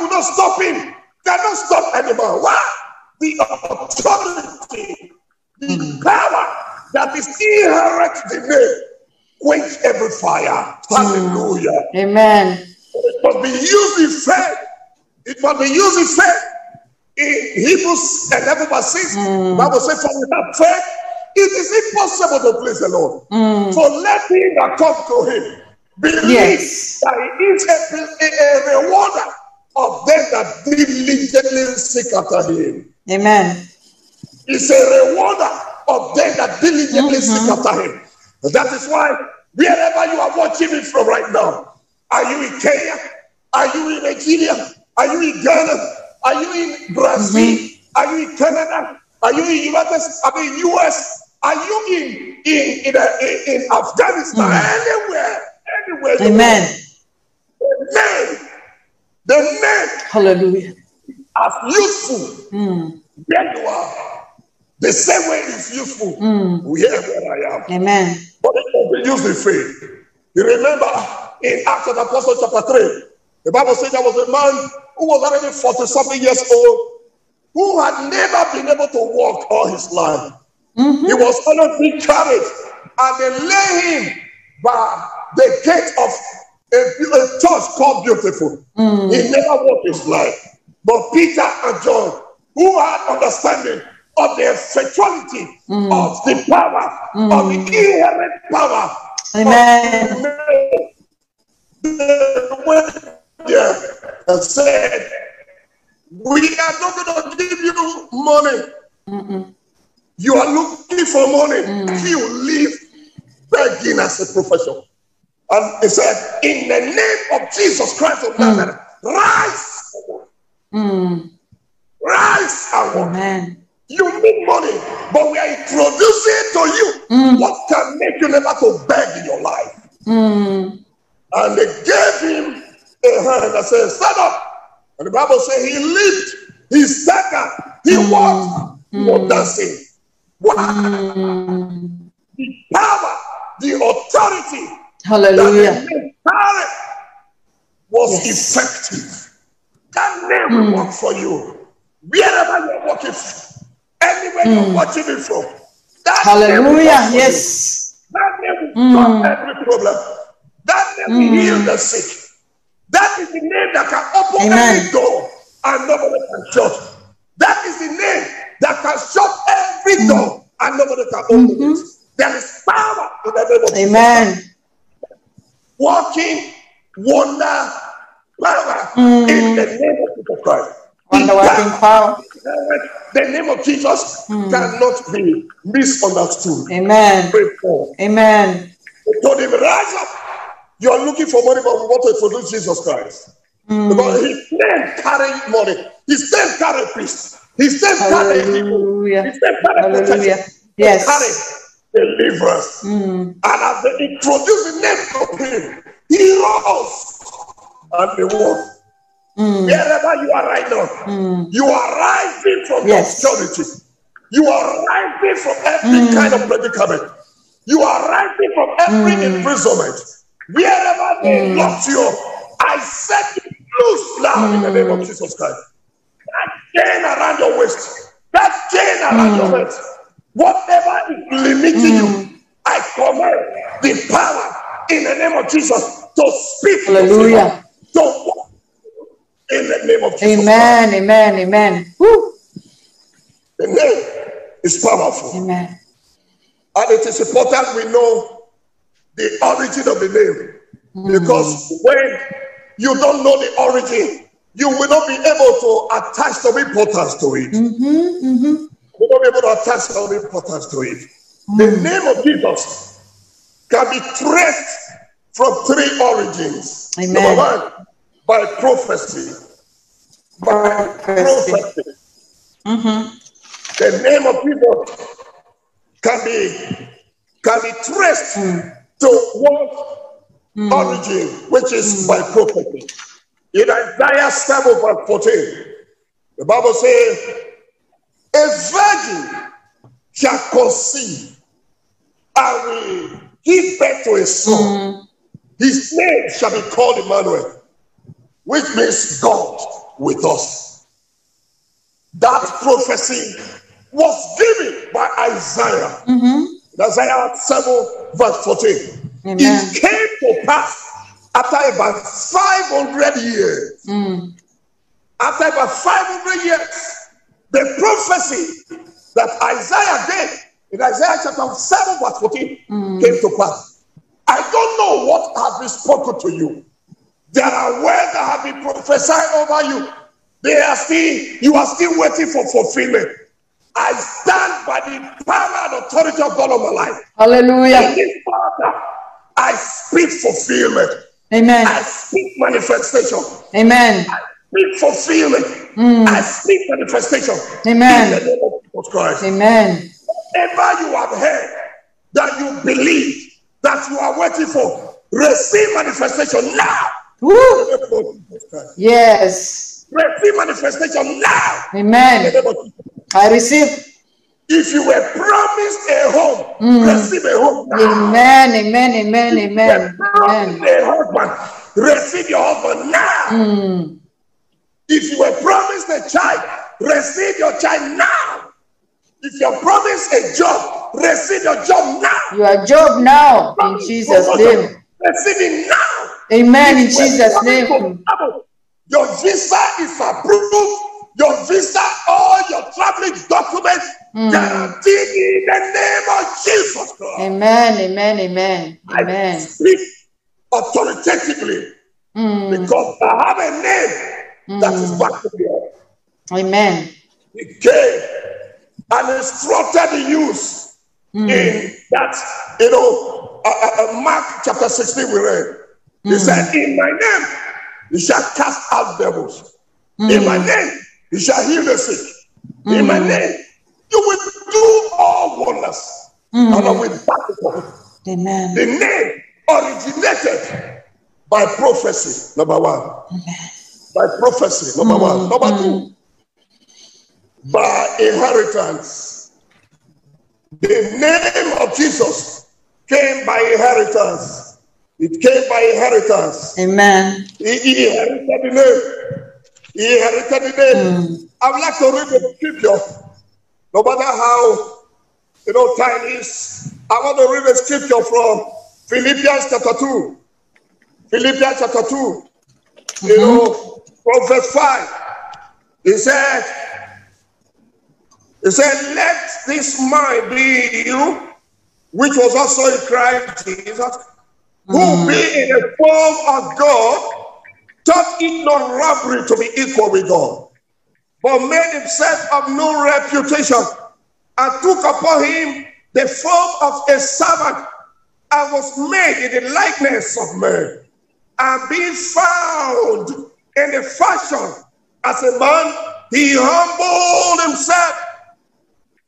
could not stop him. Cannot stop any man. Why? The authority, the power that is inherent in the quench every fire. Hallelujah. Amen. It must be used in faith. It must be used in faith. In Hebrews 11 verse 6, Mm. Bible says, For without faith, it is impossible to please the Lord. Mm. So let him that come to him believe Yes. that he is a, a, a rewarder of them that diligently seek after him. Amen. He's a rewarder of them that diligently Mhm. seek after him. That is why wherever you are watching me from right now, are you in Kenya? Are you in Nigeria? Are you in Ghana? Are you in Brazil? Are you in Canada? Are you in United I mean US? Are you in in in, uh, in, in Afghanistan? Anywhere, anywhere. you Amen. The Hallelujah. as useful Mm. you are. The same way is useful Mm. where where I am. Amen. But it must be used in faith. You remember in Acts of the Apostle chapter 3, the Bible says there was a man who was already 40 something years old who had never been able to walk all his life. Mhm. He was always being carried, and they lay him by the gate of a, a church called Beautiful. Mm. He never walked his life. But Peter and John, who had understanding of the effectuality Mm. of the power, of the inherent power, Amen. they went there and said, We are not going to give you money. Mm-mm. You are looking for money. Mm. You live begging as a profession. And he said, In the name of Jesus Christ of Nazareth, rise, Mm. rise and walk. Amen. You need money, but we are introducing to you Mm. what can make you never to beg in your life. Mm. And they gave him a hand and said, Stand up. And the Bible says he leaped, he staggered, he walked, he was dancing. Why? Mm. The power, the authority Hallelujah. the name was Yes. effective. That name will hmm. work for you. Wherever you're working from, anywhere you're hmm. watching it from. That name will work Hallelujah. for you. Yes. That name will hmm. solve every problem. That name will heal the sick. That is the name that can open Amen. any door and nobody can shut. That is the name that can shut every door and nobody can open it. Mm-hmm. There is power in the name of Jesus. Walking wonder power Mm. in the name of Jesus Christ. Wonder working power. The name of Jesus cannot be misunderstood. Amen. Amen. They told him, rise up. You are looking for money, but we want to introduce Jesus Christ. Because his name carry money. His name carry peace. His name carry people. Hallelujah. His name carry Hallelujah. Yes. Carry deliverance. Mm. And as they introduced the name of him, he rose and they walked. Mm. Wherever you are right now, Mm. you are rising from Yes. obscurity. You are rising from every kind of predicament. You are rising from every imprisonment. Wherever they locked you up, I set you loose now in the name of Jesus Christ. That chain around your waist, that chain around your waist, whatever is limiting you, I command the power in the name of Jesus to speak. in Hallelujah. To in the name of Jesus. Amen. Amen. Amen. Woo. The name is powerful. Amen. And it is important we know the origin of the name. Because when you don't know the origin, you will not be able to attach some importance to it. Mm-hmm. Mm-hmm. Will not be able to attach some importance to it. The hmm. name of Jesus can be traced from three origins. Amen. Number one, by prophecy. By Prophecy. prophecy. Mm-hmm. The name of Jesus can be can be traced hmm. to one hmm. origin, which is by prophecy. In Isaiah 7 verse 14, the Bible says, A virgin shall conceive and will give birth to a son. His name shall be called Emmanuel, which means God with us. That prophecy was given by Isaiah. Mm-hmm. Isaiah 7, verse 14. Amen. It came to pass after about 500 years. Mm. After about 500 years, the prophecy that Isaiah gave in Isaiah chapter 7, verse 14 mm. came to pass. I don't know what has been spoken to you. There are words that have been prophesied over you. They are still, you are still waiting for fulfillment. I stand by the power and authority of God on my life. In Hallelujah. this altar, I speak fulfillment. Amen. I speak manifestation. Amen. Speak fulfillment. I speak manifestation. Amen. In the name of Jesus Christ. Amen. Whatever you have heard that you believe that you are waiting for, receive manifestation now. Woo. In the name of Jesus Christ. Yes. Receive manifestation now. Amen. I receive. If you were promised a home, receive a home now. Amen. Amen. Amen. If you Amen. were promised Amen. a husband, receive your husband now. Mm. If you were promised a child, receive your child now. If you're promised a job, receive your job now. Your Job now in Jesus' name. Receive it now. Amen. In If you were Jesus' name. Your visa is approved. Your visa, all your traveling documents guaranteed in the name of Jesus Christ. Amen. Amen. Amen. I Amen. speak authoritatively Mm. because I have a name that is back to me. Amen. He came and instructed the youth in that, you know, uh, uh, uh, Mark chapter 16, we read. He said, In my name, you shall cast out devils. In my name, you shall heal the sick. In my name, you will do all wonders. And I will back it up. Amen. The name originated by prophecy, number one. By prophecy, number mm. one. Number two, mm. by inheritance. The name of Jesus came by inheritance. It came by inheritance. Amen. He, he inherited the name. He inherited the name. Mm. I would like to read the scripture. No matter how you know time is, I want to read the scripture from Philippians chapter 2. Philippians chapter 2. You mm-hmm. know, from verse 5. He said, He said, Let this mind be in you, which was also in Christ Jesus, who mm. being in the form of God, thought it not robbery to be equal with God, but made himself of no reputation, and took upon him the form of a servant, and was made in the likeness of man, and being found in the fashion as a man, he humbled himself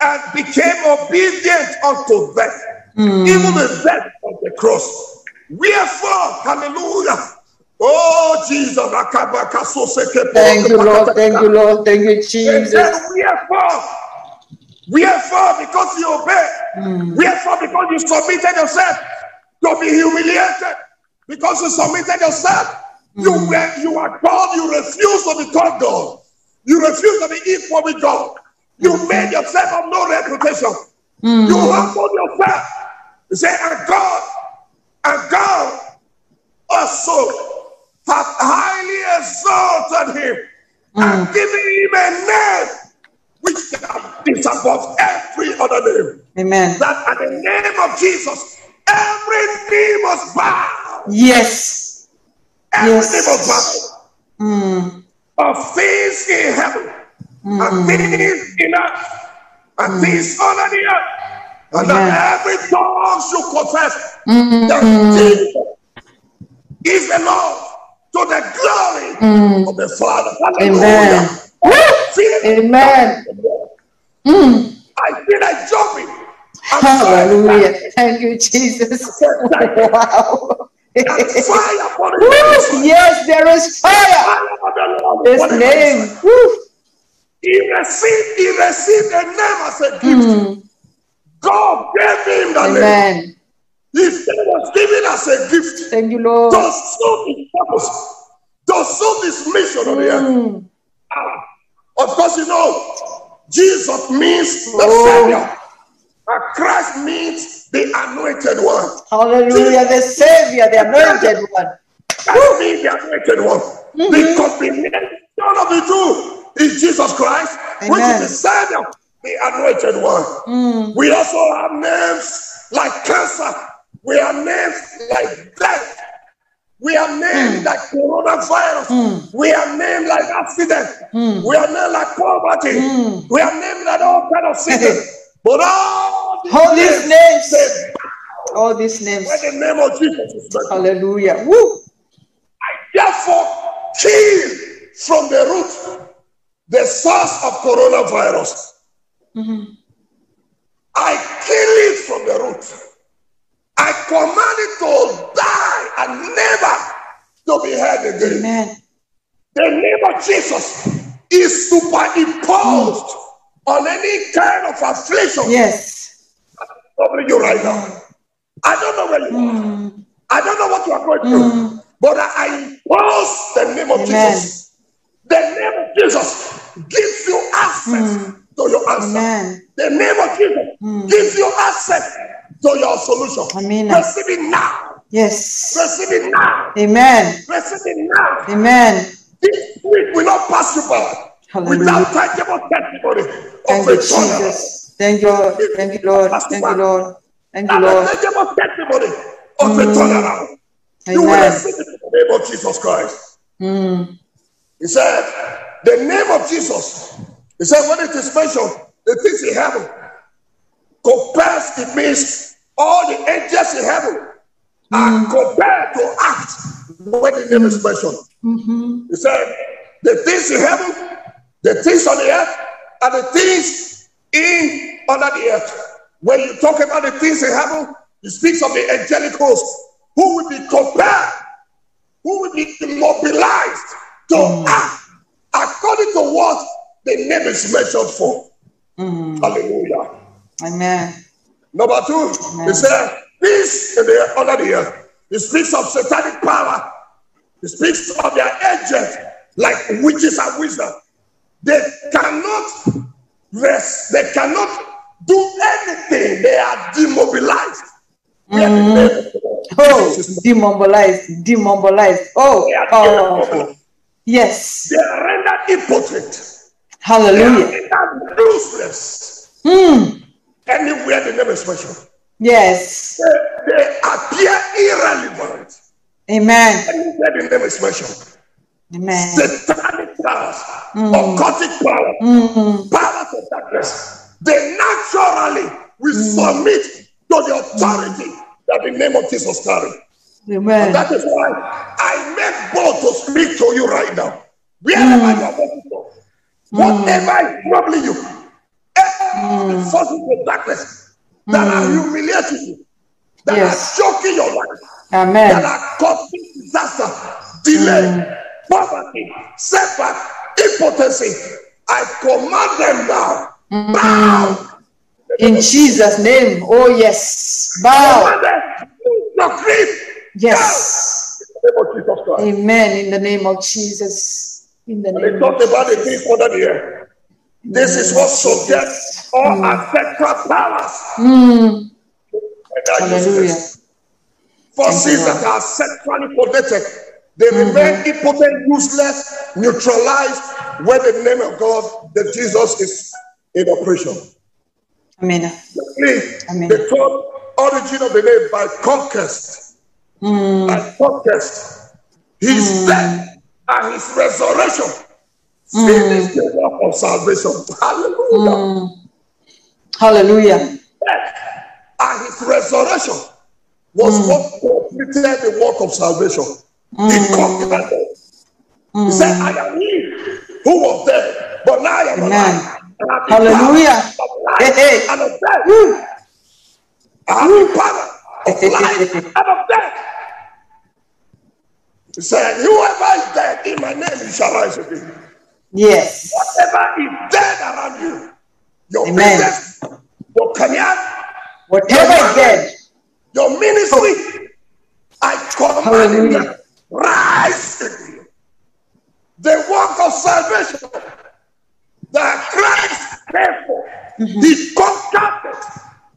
and became obedient unto death, hmm. even the death of the cross. Wherefore, hallelujah. Oh, Jesus. Thank you, Lord. Thank you, Lord. Thank you, And Jesus. then wherefore, wherefore, because you obey, hmm. wherefore, because you submitted yourself to be humiliated, because you submitted yourself, you were you are called, you refuse to be called God, you refuse to be equal with God, you made yourself of no reputation, hmm. you humbled yourself. You say, and God, and God also hath highly exalted him hmm. and given him a name which is above every other name. Amen. That at the name of Jesus, every knee must bow. Yes. Every Yes. knee must bow. Mm. Of things in heaven, and mm. things in earth, and mm. things under the earth. And that every tongue should confess mm. that Jesus is the Lord to the glory of the Father. Amen. Hallelujah. It. Amen. I feel like jumping. I'm Hallelujah. sorry. Thank you, Jesus. Wow. Fire upon Woo! Yes, there is fire. The His name. Woo! He received, he received a name as a gift. Mm. God gave him the name. Amen. Name was given as a gift Thank you, Lord. to serve his purpose, to serve his mission on the earth. Mm. Of course, you know, Jesus means the Oh. Savior. And Christ means the anointed one. Hallelujah. The Savior, the anointed one. That means the anointed one. The mm-hmm. combination of the two is Jesus Christ, which Amen. is the Savior, the anointed one. Mm. We also have names like cancer. We have names like death. We have names mm. like coronavirus. Mm. We are names like accident. We are names like poverty. We are names like all kind of sickness. But all these All these names. All these names. when the name of Jesus. Hallelujah. Woo. Therefore, kill from the root the source of coronavirus. Mm-hmm. I kill it from the root. I command it to die and never to be heard again. Amen. The name of Jesus is superimposed on any kind of affliction Yes. over you right now. Mm. I don't know where you are. Mm. I don't know what you are going through. Mm. But I impose the name of Amen. Jesus. The name of Jesus gives you access to your answer. Amen. The name of Jesus gives you access to your solution. Amen. Receive it now. Yes. Receive it now. Amen. Receive it now. Amen. This week will not pass you by Hallelujah. without tangible testimony Thank of you. Jesus. Thank you. Thank you, Lord. Thank you, Lord. Thank you, Lord. tangible testimony of a turnaround. You will Amen. receive it in the name of Jesus Christ. Mm. He said, the name of Jesus. He said, when it is mentioned, the things in heaven compares, it means all the angels in heaven are compared to act when the name is mentioned. Mm-hmm. He said, the things in heaven, the things on the earth, and the things in under the earth. When you talk about the things in heaven, he speaks of the angelic host who will be compared, who will be mobilized to mm. act according to what the name is mentioned for. Mm. Hallelujah. Amen. Number two, he said, peace in the under the earth. He speaks of satanic power. He speaks of their agents like witches and wizards. They cannot rest. They cannot do anything. They are demobilized. Where the name of the Lord Oh, demobilized, demobilized. Oh, demobilized. Yes. They are rendered impotent. They are Hallelujah. useless. Hmm. Anywhere the name is mentioned, Yes. they, they appear irrelevant. Amen. Anywhere the name is mentioned. Amen. satanic powers, mm. occultic power, mm. powers of darkness, they naturally will mm. submit to the authority that the name of Jesus carries. Amen. That is why I make bold to speak to you right now. Wherever you are walking from, whatever is troubling you, every forces of darkness that are humiliating you, that Yes. are choking your life, that are causing disaster, delay, poverty, setback, impotency. I command them now. Bow. In Jesus' name. Oh, yes. Bow. Them. Lose Your. Yes. In the name of Jesus Christ. Amen. In the name of Jesus. In the name they of talked about the things under the air. This is what subjects all ancestral powers. Mm. Hallelujah. Forces that are sexually connected, they mm-hmm. remain impotent, useless, neutralized when the name of God, that Jesus is in operation. Amen. Please, Amen. the third origin of the name by conquest. Mm. By conquest. His mm. death and his resurrection mm. finished the work of salvation. Hallelujah. Mm. Hallelujah. Death and his resurrection was what completed the work of salvation. He conquered death. He said, mm. I am he who was dead, but now I am Amen. alive. I have the Hallelujah. power of life Hey, hey. and of death. Woo. I have the power of life and of death. He said, Whoever is dead in my name, he shall rise again. Yes. Whatever is dead around you, your Amen. business, your career, Whatever is dead. your ministry, I command Hallelujah. Rise again. the work of salvation that Christ paid for. Mm-hmm. He conquered it.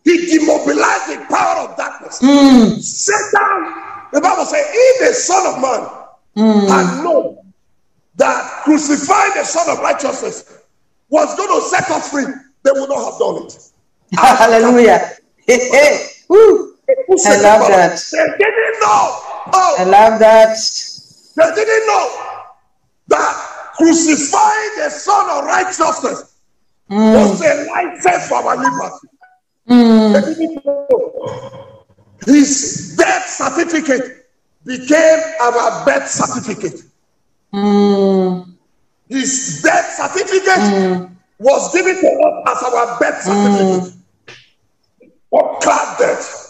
He demobilized the power of darkness. Mm. Satan, the Bible says, if the Son of Man mm. had known that crucifying the Son of Righteousness was going to set us free, they would not have done it. Hallelujah. Hey, hey. Woo. I love that. They didn't know. Oh, I love that. They didn't know that crucifying the Son of Righteousness mm. was a license for our liberty. Mm. His death certificate became our birth certificate. Mm. His death certificate mm. was given to us as our birth certificate. Mm. For death.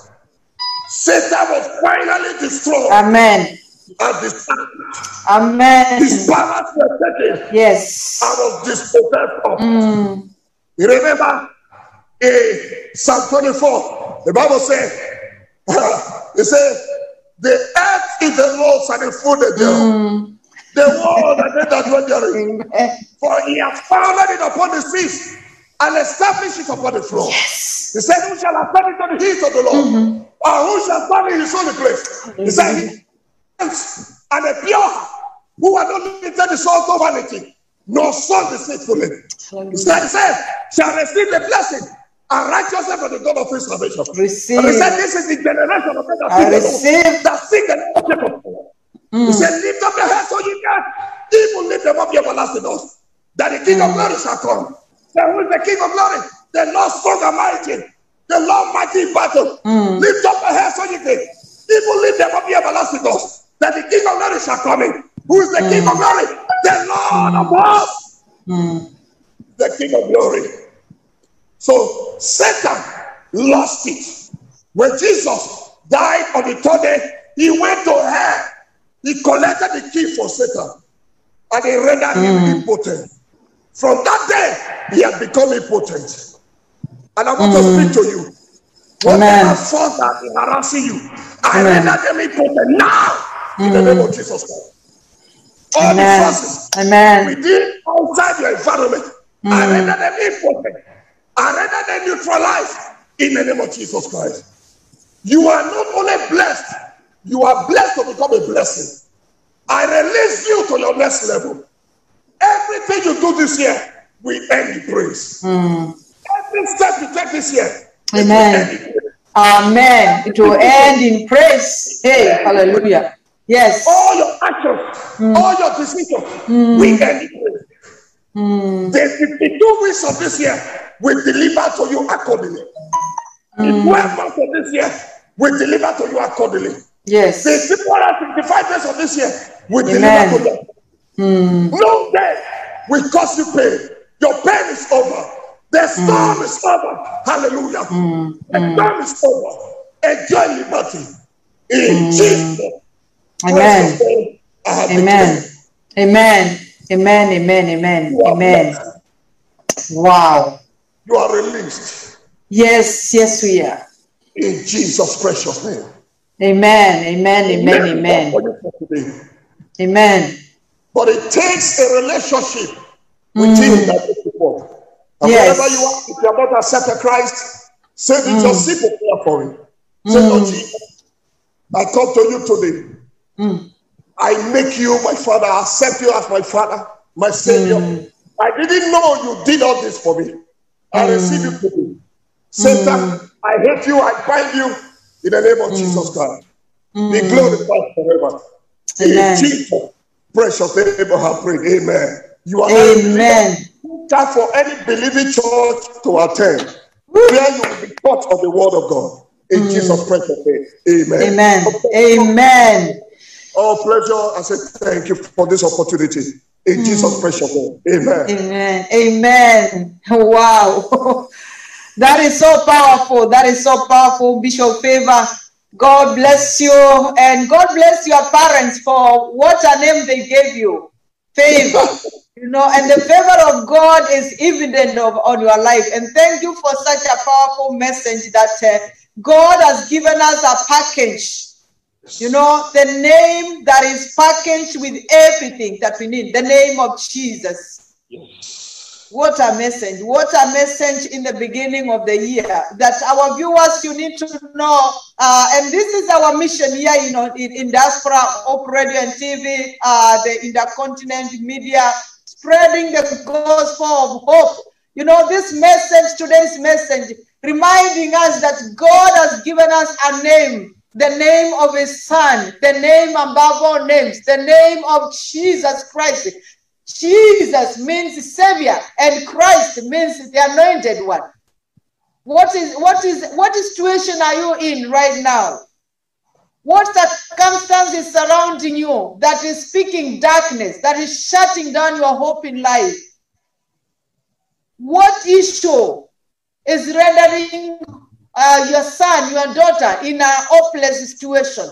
Satan was finally destroyed. Amen. At this time. Amen. His powers were taken. Yes. Out dispossessed of. Mm. You remember in Psalm 24, the Bible says, it says, the earth is the Lord's and the food thereof. Mm. The world and they that dwell therein. For he has founded it upon the seas and established it upon the floor. Yes. He said, Who shall ascend into the hills of the Lord? Mm-hmm. Or who shall stand in his holy place? He said, And a pure who had not lifted the soul of vanity, nor sought deceitfully. He said, he said, shall receive the blessing and righteousness of the God of his salvation. Receive. And he said, This is the generation of that I receive. that seek the name of Jacob. Mm. He said, Lift up your heads, so you can even lift them up your everlasting doors, that the King mm. of glory shall come. Say, Who is the King of glory? The Lord strong and mighty, the Lord mighty in battle. Mm. Lift up your heads, so you can even lift them up your everlasting doors, that the King of glory shall come in. Who is the mm. King of glory? The Lord of hosts. Mm. The King of glory. So Satan lost it. When Jesus died on the third day, he went to hell. He collected the key for Satan and he rendered him mm. impotent. From that day, he had become impotent. And I want mm. to speak to you. Whatever force that is harassing you, I render them impotent now in the name of mm. Jesus Christ. All Amen. the forces Amen. within outside your environment, mm. I render them impotent. I render them neutralized in the name of Jesus Christ. You are not only blessed, you are blessed to become a blessing. I release you to your next level. Everything you do this year we end in praise. Mm. Every step you take this year, Amen. Amen. It will end in praise. Hey, hallelujah. Yes. All your actions, mm. all your decisions mm. will end in praise. Mm. The 52 weeks of this year will deliver to you accordingly. Mm. The 12 months of this year will deliver to you accordingly. Yes. The 365 days of this year will Amen. deliver to you. Mm. No day will cause you pain. Your pain is over. The storm mm. is over. Hallelujah. Mm. The mm. storm is over. Enjoy liberty. In mm. Jesus. Amen. Amen. Amen. Amen. Amen. Amen. Amen. Wow. You are released. Yes, yes, we are. In Jesus' precious name. Amen. Amen. Amen. Amen. Amen. But it takes a relationship with mm. Him that work. And yes. wherever you are, if you are not accepted Christ, say this mm. just simple prayer for Him. Say, mm. Lord Jesus, I come to you today. Mm. I make you my Father, I accept you as my Father, my Savior. Mm. I didn't know you did all this for me. I mm. receive you today. Satan, mm. I hate you, I bind you in the name of mm. Jesus Christ. Be glorified forever. Amen. In Jesus' precious name, I have prayed. Amen. You are Amen. Time for any believing church to attend, where you will be taught of the word of God. In mm. Jesus' precious name. Amen. Amen. Amen. All pleasure. I say thank you for this opportunity. In mm. Jesus' precious name. Amen. Amen. Amen. Wow. that is so powerful. That is so powerful, Bishop Favor. God bless you. And God bless your parents for what a name they gave you. Favor. you know, and the favor of God is evident of, on your life. And thank you for such a powerful message that uh, God has given us a package You know, the name that is packaged with everything that we need, the name of Jesus. Yes. What a message. What a message in the beginning of the year that our viewers, you need to know. Uh, and this is our mission here know, in, in Diaspora, Hope Radio and TV, uh, the Intercontinent Media, spreading the gospel of hope. You know, this message, today's message, reminding us that God has given us a name the name of his son, the name above all names, the name of Jesus Christ. Jesus means savior, and Christ means the anointed one. What is what is what situation are you in right now? What circumstances surrounding you that is speaking darkness, that is shutting down your hope in life? What issue is rendering uh, your son, your daughter in a hopeless situation?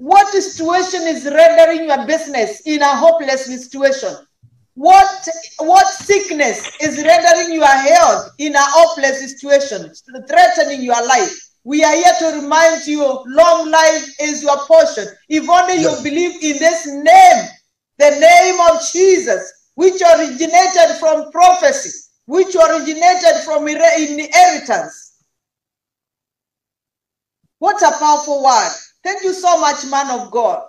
What situation is rendering your business in a hopeless situation? What, what sickness is rendering your health in a hopeless situation, threatening your life? We are here to remind you long life is your portion. If only you believe in this name, the name of Jesus, which originated from prophecy, which originated from inheritance. What a powerful word. Thank you so much, man of God.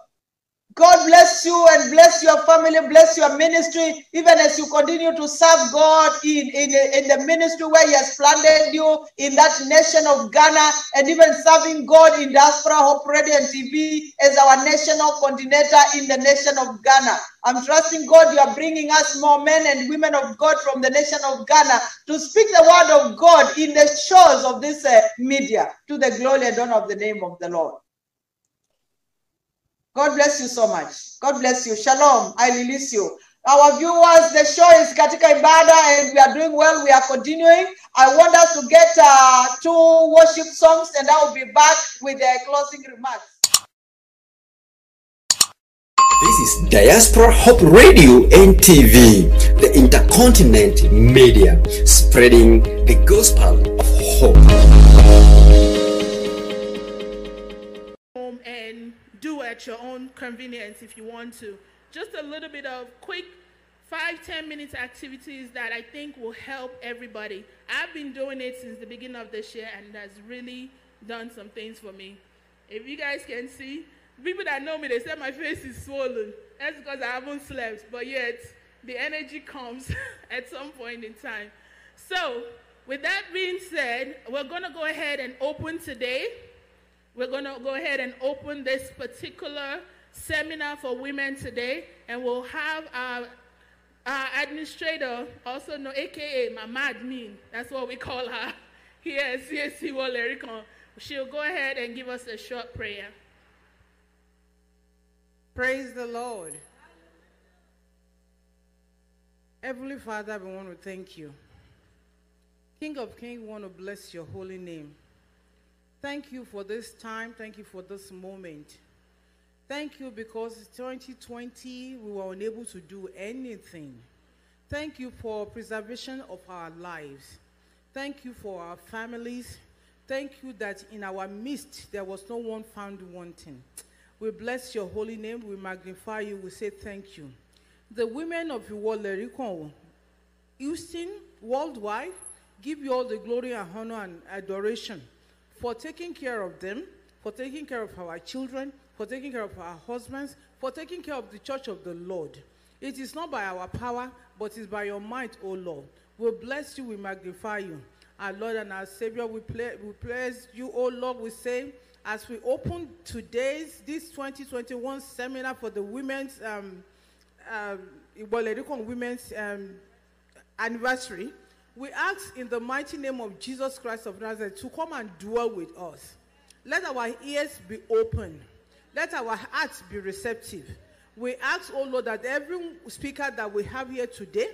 God bless you and bless your family, bless your ministry, even as you continue to serve God in, in, in the ministry where He has planted you in that nation of Ghana, and even serving God in Diaspora Hope Radio and TV as our national coordinator in the nation of Ghana. I'm trusting God you are bringing us more men and women of God from the nation of Ghana to speak the word of God in the shores of this uh, media to the glory and honor of the name of the Lord. God bless you so much. God bless you. Shalom. I release you. Our viewers, the show is Katika Ibada and we are doing well. We are continuing. I want us to get uh, two worship songs and I will be back with the closing remarks. This is Diaspora Hope Radio and TV, the intercontinent media, spreading the gospel of hope. At your own convenience if you want to. Just a little bit of quick five, ten minutes activities that I think will help everybody. I've been doing it since the beginning of this year and has really done some things for me. If you guys can see, people that know me, they say my face is swollen. That's because I haven't slept, but yet the energy comes at some point in time. So, with that being said, we're going to go ahead and open today. We're going to go ahead and open this particular seminar for women today, and we'll have our, our administrator, also known AKA Mama Admin, that's what we call her here at CSC Walericon. She'll go ahead and give us a short prayer. Praise the Lord. Heavenly Father, we want to thank you. King of Kings, we want to bless your holy name. Thank you for this time. Thank you for this moment. Thank you because 2020 we were unable to do anything. Thank you for preservation of our lives. Thank you for our families. Thank you that in our midst there was no one found wanting. We bless your holy name. We magnify you. We say thank you. The women of the world, Iwolerikon, Houston, worldwide, give you all the glory and honor and adoration for taking care of them, for taking care of our children, for taking care of our husbands, for taking care of the church of the Lord. It is not by our power, but it's by your might, O Lord. We bless you, we magnify you. Our Lord and our Savior, we, we praise you, O Lord. We say, as we open today's, this 2021 seminar for the women's, um, um, Women's um, anniversary, we ask in the mighty name of Jesus Christ of Nazareth to come and dwell with us. Let our ears be open. Let our hearts be receptive. We ask, oh Lord, that every speaker that we have here today,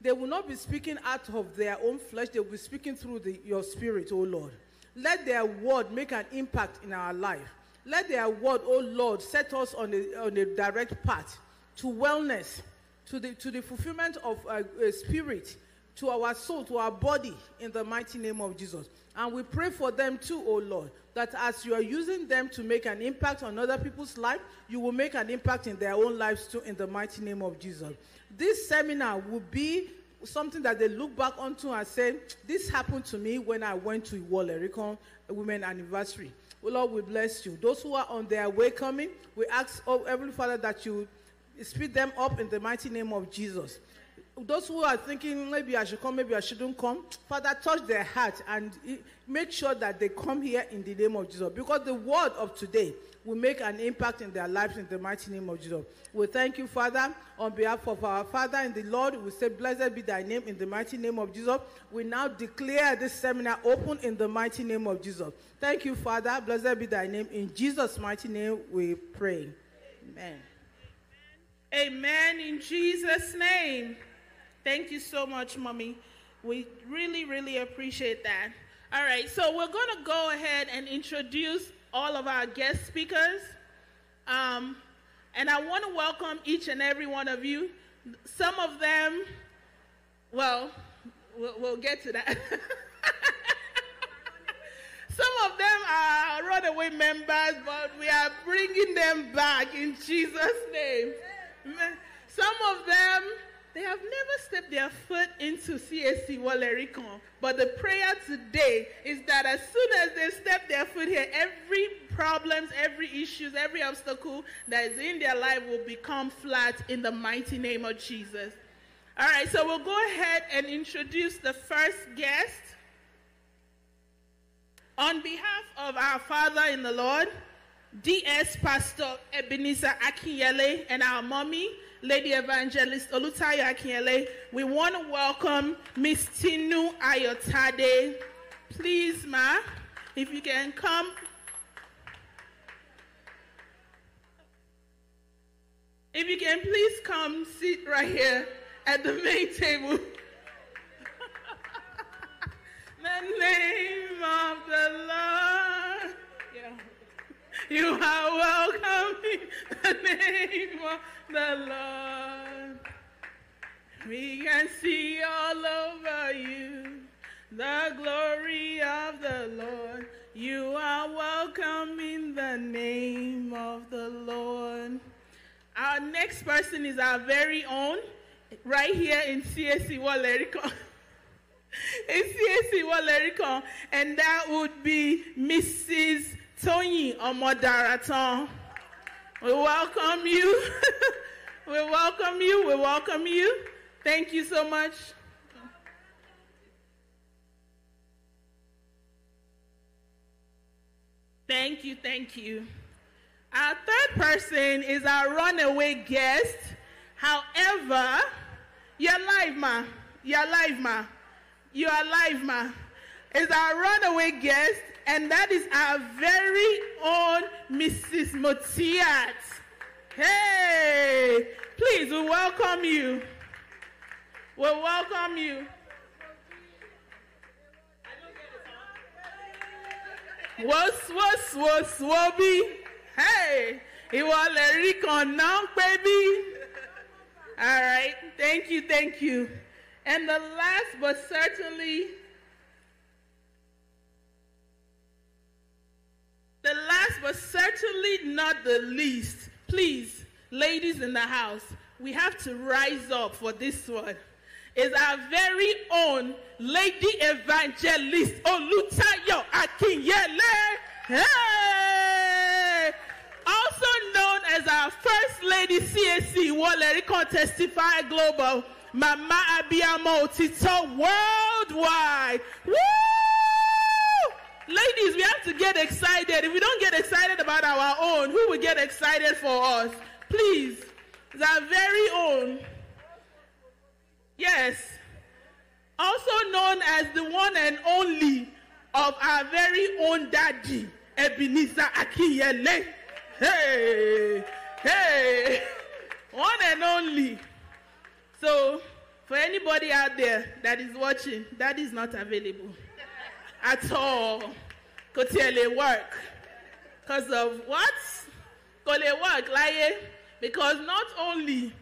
they will not be speaking out of their own flesh, they will be speaking through the, your spirit, oh Lord. Let their word make an impact in our life. Let their word, oh Lord, set us on a, on a direct path to wellness, to the, to the fulfillment of uh, a spirit, to our soul, to our body, in the mighty name of Jesus. And we pray for them too, O Lord, that as you are using them to make an impact on other people's life, you will make an impact in their own lives too, in the mighty name of Jesus. This seminar will be something that they look back onto and say, This happened to me when I went to Iwolerikon Women Anniversary. Lord, we bless you. Those who are on their way coming, we ask, oh, Heavenly Father, that you speed them up in the mighty name of Jesus. Those who are thinking maybe I should come, maybe I shouldn't come, Father, touch their heart and make sure that they come here in the name of Jesus. Because the word of today will make an impact in their lives in the mighty name of Jesus. We thank you, Father, on behalf of our Father in the Lord. We say, Blessed be thy name in the mighty name of Jesus. We now declare this seminar open in the mighty name of Jesus. Thank you, Father. Blessed be thy name. In Jesus' mighty name we pray. Amen. Amen. In Jesus' name. Thank you so much, Mommy. We really, really appreciate that. All right, so we're going to go ahead and introduce all of our guest speakers. Um, and I want to welcome each and every one of you. Some of them, well, we'll, we'll get to that. Some of them are runaway members, but we are bringing them back in Jesus' name. Some of them they have never stepped their foot into CAC Wolerikon. But the prayer today is that as soon as they step their foot here, every problems, every issues, every obstacle that is in their life will become flat in the mighty name of Jesus. All right, so we'll go ahead and introduce the first guest. On behalf of our Father in the Lord, DS Pastor Ebenezer Akinyele and our mommy, Lady Evangelist Olutayo Akinyele, we want to welcome Miss Tinu Ayotade. Please, ma, if you can come. If you can please come sit right here at the main table. the name of the Lord. You are welcome in the name of the Lord. We can see all over you the glory of the Lord. You are welcome in the name of the Lord. Our next person is our very own, right here in CSC Walericon. in CSC Walericon, and that would be Mrs. Tony Omodaraton. We welcome you. we welcome you. We welcome you. Thank you so much. Thank you, thank you. Our third person is our runaway guest. However, you're live, ma. You're live, ma. You're live, ma. Is our runaway guest, and that is our very own Mrs. Motiat. Hey, please, we welcome you. We welcome you. Wos, wos, wos, wobi. Hey, ìwọ lè rí kan náà baby. All right, thank you, thank you. And the last but certainly The last but certainly not the least, please, ladies in the house, we have to rise up for this one. Is our very own Lady Evangelist Olutayo Akinyele. Hey! Also known as our First Lady CSC Walericon Testify Global, Mama Abiyamo Tito Worldwide. Woo! Ladies, we have to get excited. If we don't get excited about our own, who will get excited for us? Please. Our very own. Yes. Also known as the one and only of our very own daddy, Ebenezer Akinyele. Hey, hey, one and only. So, for anybody out there that is watching, that is not available at all. Kò tiẹ̀ lè work. Because of what? Kò lè work láyé. Because not only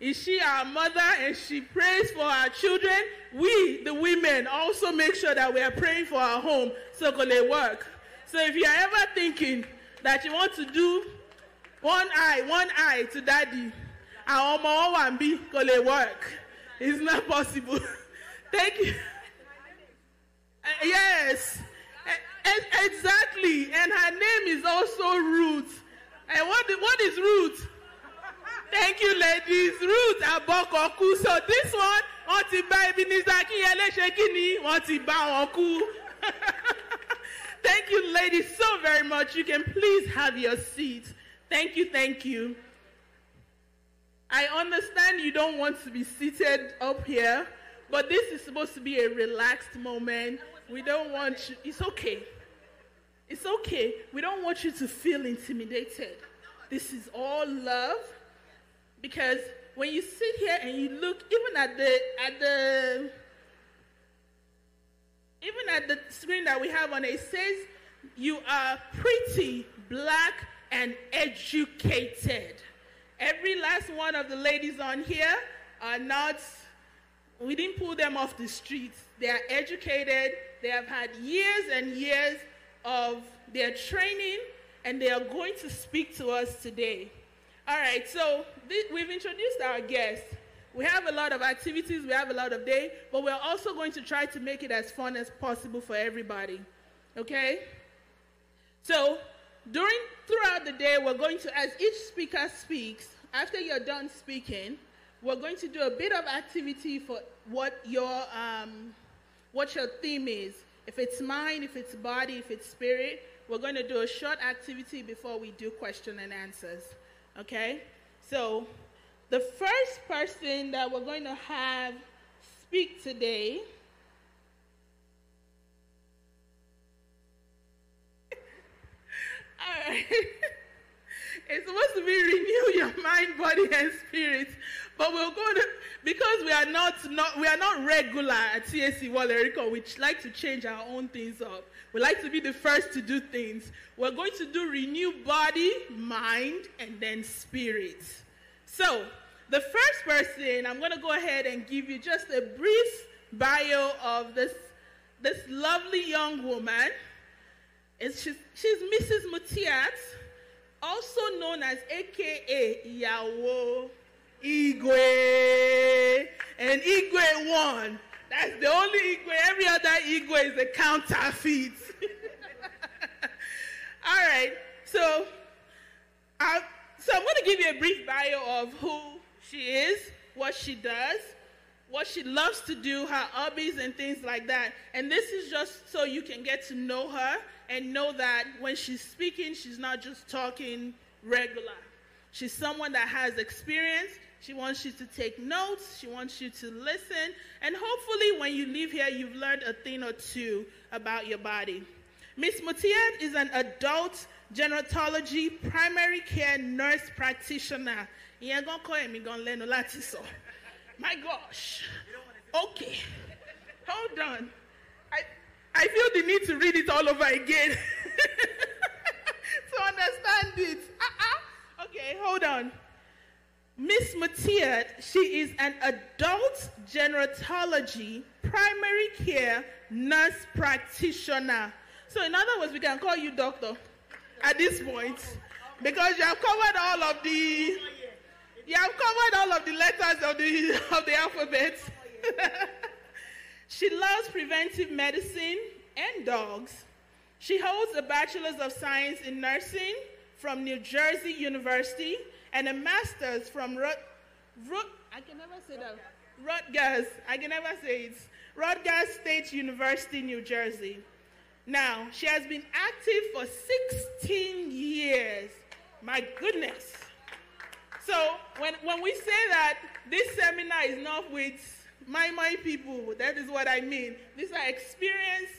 Is she our mother and she prays for our children? We, the women, also make sure that we are praying for our home so can they work. So if you are ever thinking that you want to do one eye, one eye to daddy, our ọmọ one be can they work? It's not possible. Thank you. Yes, exactly. And her name is also Ruth. And what, what is Ruth? Thank you, ladies. Ruth Abokoku. So this one, wọ́n ti bá Ebenezer. Thank you, ladies, so very much. You can please have your seat. Thank you, thank you. I understand you don't want to be seated up here, but this is supposed to be a relaxed moment. We don't want you, it's okay. It's okay. We don't want you to feel intimidated. This is all love because when you sit here and you look even at the at the even at the screen that we have on it, it says you are pretty, black, and educated. Every last one of the ladies on here are not, we didn't pull them off the streets. They are educated, they have had years and years of their training, and they are going to speak to us today. All right, so th- we've introduced our guests. We have a lot of activities, we have a lot of day, but we're also going to try to make it as fun as possible for everybody. Okay? So, during throughout the day, we're going to, as each speaker speaks, after you're done speaking, we're going to do a bit of activity for what your um, what your theme is. If it's mind, if it's body, if it's spirit, we're going to do a short activity before we do question and answers. Okay? So, the first person that we're going to have speak today All right. It's supposed to be renew your mind, body, and spirit. But we're going to because we are not, not we are not regular at CSC Walerico, we like to change our own things up. We like to be the first to do things. We're going to do renew body, mind, and then spirit. So the first person, I'm going to go ahead and give you just a brief bio of this this lovely young woman. It's, she's, she's Mrs. Mutiat, also known as AKA Yawo Igwe. And Igwe won. That's the only Igwe. Every other Igwe is a counterfeit. All right. So, I, so I'm going to give you a brief bio of who she is, what she does, what she loves to do, her hobbies, and things like that. And this is just so you can get to know her and know that when she's speaking, she's not just talking regular. She's someone that has experience. She wants you to take notes. She wants you to listen. And hopefully, when you leave here, you've learned a thing or two about your body. Miss Mutiat is an adult gerontology primary care nurse practitioner. Ìyẹn gan kọ́ ẹ̀mí gan lẹ́nu láti sọ. My gosh. Okay. Hold on. I, I feel the need to read it all over again to understand it. Uh-uh. Okay, hold on. Miss Mutiat, she is an adult gerontology primary care nurse practitioner. So, in other words, we can call you doctor at this point because you have covered all of the you have covered all of the letters of the of the alphabet. she loves preventive medicine and dogs. She holds a bachelor's of science in nursing from New Jersey University and a master's from Rut, Rut I can never say that. Rutgers. I can never say it. Rutgers State University, New Jersey. Now, she has been active for 16 years. My goodness. So when, when we say that this seminar is not with my my people, that is what I mean. These are experienced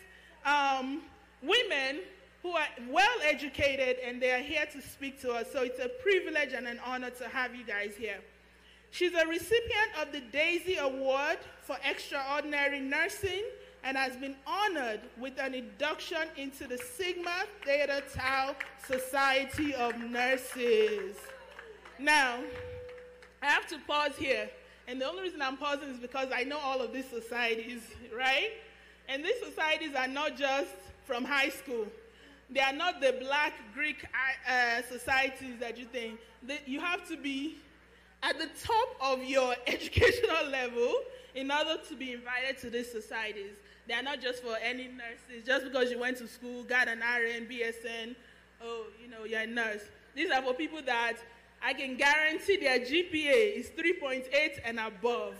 um, women who are well educated and they are here to speak to us. So it's a privilege and an honor to have you guys here. She's a recipient of the Daisy Award for Extraordinary Nursing and has been honored with an induction into the Sigma Theta Tau Society of Nurses. Now, I have to pause here. And the only reason I'm pausing is because I know all of these societies, right? And these societies are not just from high school. They are not the black Greek uh, societies that you think. You have to be at the top of your educational level in order to be invited to these societies. They are not just for any nurses, just because you went to school, got an RN, BSN, oh, you know, you're a nurse. These are for people that I can guarantee their GPA is 3.8 and above.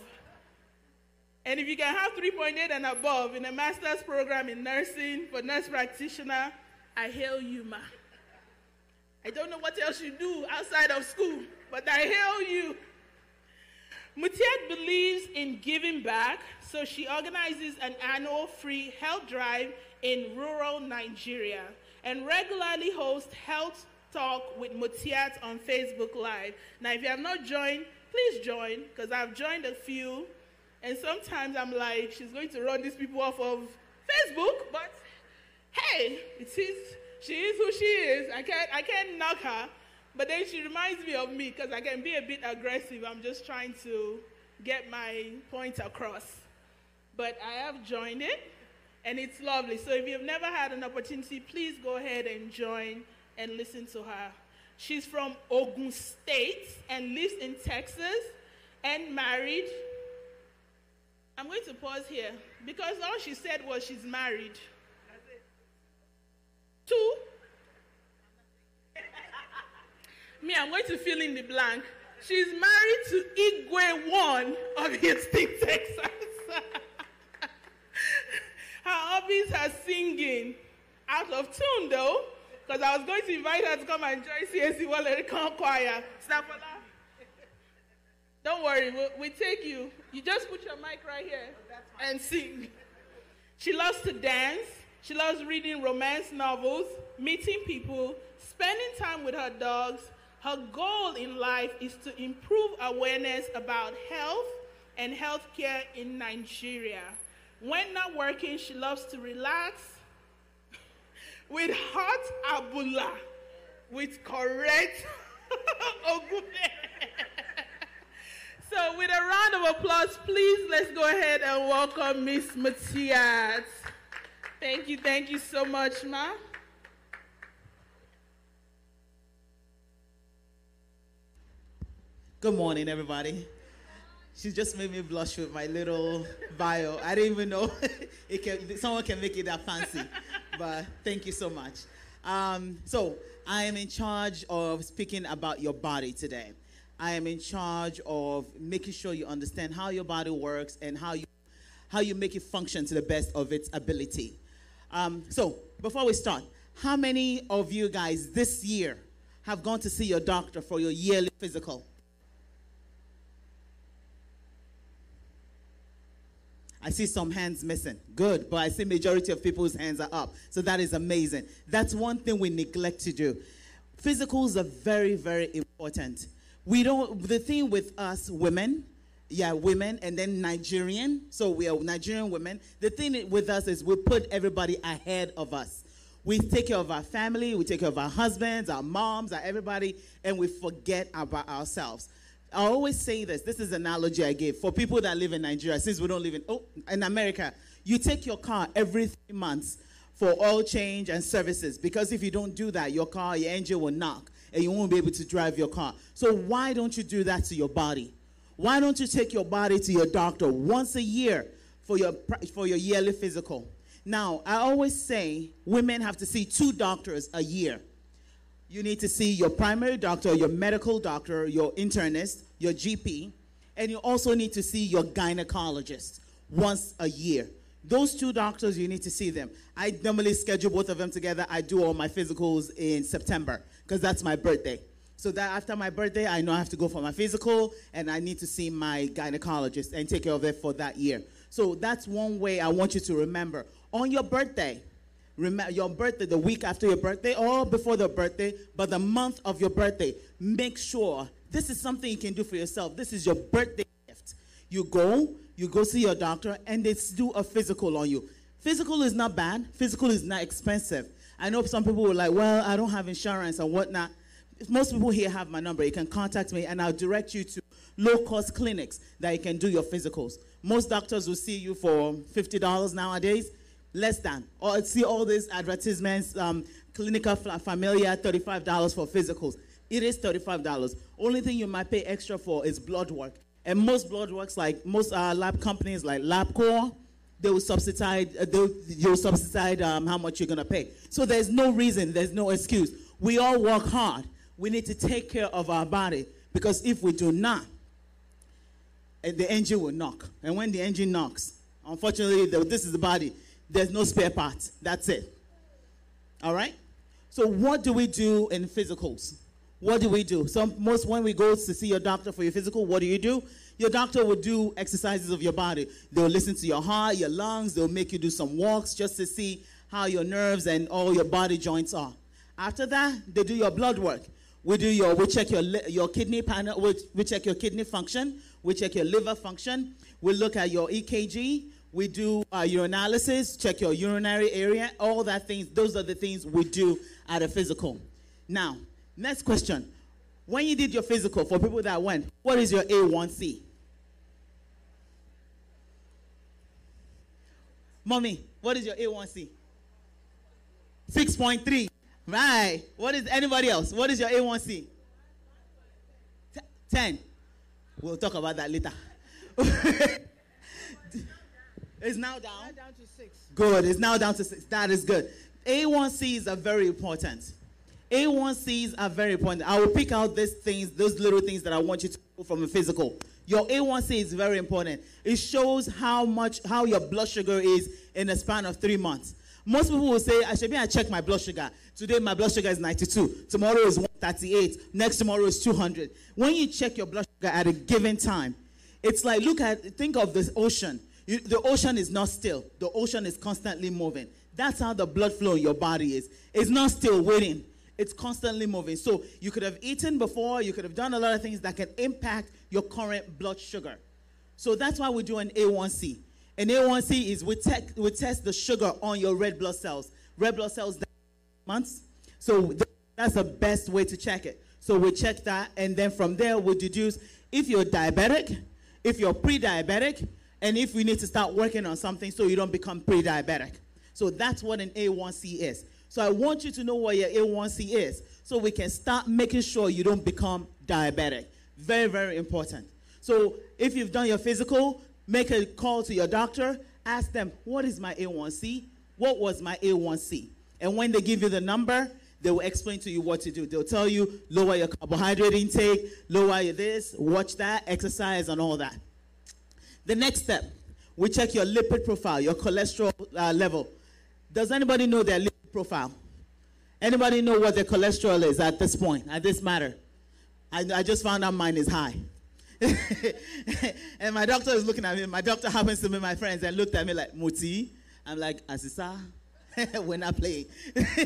And if you can have 3.8 and above in a master's program in nursing for nurse practitioner, I hail you, ma. I don't know what else you do outside of school, but I hail you. Mutiat believes in giving back, so she organizes an annual free health drive in rural Nigeria and regularly hosts health talk with Mutiat on Facebook Live. Now, if you have not joined, please join because I've joined a few, and sometimes I'm like, she's going to run these people off of Facebook, but hey, is she is who she is. I can't I can't knock her. But then she reminds me of me because I can be a bit aggressive. I'm just trying to get my point across. But I have joined it and it's lovely. So if you've never had an opportunity, please go ahead and join and listen to her. She's from Ogun State and lives in Texas and married. I'm going to pause here because all she said was she's married. Two. Me, I'm going to fill in the blank. She's married to Igwe one of Houston, Texas. her hobbies are singing. Out of tune though, because I was going to invite her to come and join CSC Walericon Choir. Snapola. Don't worry, we'll, we take you. You just put your mic right here and sing. She loves to dance. She loves reading romance novels, meeting people, spending time with her dogs. Her goal in life is to improve awareness about health and healthcare in Nigeria. When not working, she loves to relax with hot abula with correct ogune. so, with a round of applause, please let's go ahead and welcome Miss Matias. Thank you, thank you so much, Ma. Good morning, everybody. She just made me blush with my little bio. I didn't even know it can, someone can make it that fancy, but thank you so much. Um, so, I am in charge of speaking about your body today. I am in charge of making sure you understand how your body works and how you how you make it function to the best of its ability. Um, so, before we start, how many of you guys this year have gone to see your doctor for your yearly physical? I see some hands missing. Good, but I see majority of people's hands are up. So that is amazing. That's one thing we neglect to do. Physicals are very, very important. We don't the thing with us women yeah, women, and then Nigerian. So we are Nigerian women. The thing with us is we put everybody ahead of us. We take care of our family, we take care of our husbands, our moms, our everybody, and we forget about ourselves. I always say this. This is an analogy I give for people that live in Nigeria. Since we don't live in oh in America, you take your car every three months for oil change and services because if you don't do that, your car, your engine will knock, and you won't be able to drive your car. So why don't you do that to your body? Why don't you take your body to your doctor once a year for your, for your yearly physical? Now, I always say women have to see two doctors a year. You need to see your primary doctor, your medical doctor, your internist, your GP, and you also need to see your gynecologist once a year. Those two doctors, you need to see them. I normally schedule both of them together. I do all my physicals in September because that's my birthday. So that after my birthday, I know I have to go for my physical and I need to see my gynecologist and take care of it for that year. So that's one way I want you to remember. On your birthday, remember your birthday, the week after your birthday or before the birthday, but the month of your birthday, make sure this is something you can do for yourself. This is your birthday gift. You go, you go see your doctor, and they do a physical on you. Physical is not bad. Physical is not expensive. I know some people were like, well, I don't have insurance and whatnot most people here have my number. You can contact me and I'll direct you to low cost clinics that you can do your physicals. Most doctors will see you for $50 nowadays, less than. Or see all these advertisements, um, Clinica Familia, $35 for physicals. It is $35. Only thing you might pay extra for is blood work. And most blood works, like most uh, lab companies like LabCorp, they will subsidize, uh, they'll, you'll subsidize um, how much you're going to pay. So there's no reason, there's no excuse. We all work hard. We need to take care of our body because if we do not, eh, the engine will knock. And when the engine knocks, unfortunately, this is the body, there's no spare parts. That's it. All right? So, what do we do in physicals? What do we do? So, most when we go to see your doctor for your physical, what do you do? Your doctor will do exercises of your body. They'll listen to your heart, your lungs, they'll make you do some walks just to see how your nerves and all your body joints are. After that, they do your blood work. We do your, we check your, your kidney panel, we, we check your kidney function, we check your liver function, we look at your EKG, we do uh, urinalysis, check your urinary area, all that things. Those are the things we do at a physical. Now, next question. When you did your physical, for people that went, what is your A1C? Mommy, what is your A1C? 6.3. Right. What is anybody else? What is your A1C? 10. We'll talk about that later. it's now down. down to 6. Good. It's now down to 6. That is good. A1Cs are very important. A1Cs are very important. I will pick out these things, those little things that I want you to know from a physical. Your A1C is very important. It shows how much, how your blood sugar is in a span of three months. Most people will say, I should be, I check my blood sugar. Today, my blood sugar is 92. Tomorrow is 138. Next tomorrow is 200. When you check your blood sugar at a given time, it's like, look at, think of the ocean. You, the ocean is not still. The ocean is constantly moving. That's how the blood flow in your body is. It's not still waiting it's constantly moving. So you could have eaten before, you could have done a lot of things that can impact your current blood sugar. So that's why we do an A1C. An A1C is we, te- we test the sugar on your red blood cells. Red blood cells months. So that's the best way to check it. So we check that, and then from there we deduce if you're diabetic, if you're pre-diabetic, and if we need to start working on something so you don't become pre-diabetic. So that's what an A1C is. So I want you to know what your A1C is so we can start making sure you don't become diabetic. Very, very important. So if you've done your physical, make a call to your doctor, ask them, what is my A1C? What was my A1C? And when they give you the number, they will explain to you what to do. They'll tell you lower your carbohydrate intake, lower your this, watch that, exercise, and all that. The next step, we check your lipid profile, your cholesterol uh, level. Does anybody know their lipid profile. Anybody know what their cholesterol is at this point, at this matter? I, I just found out mine is high. and my doctor is looking at me. My doctor happens to be my friends and looked at me like, Muti. I'm like, Asisa, we're not playing.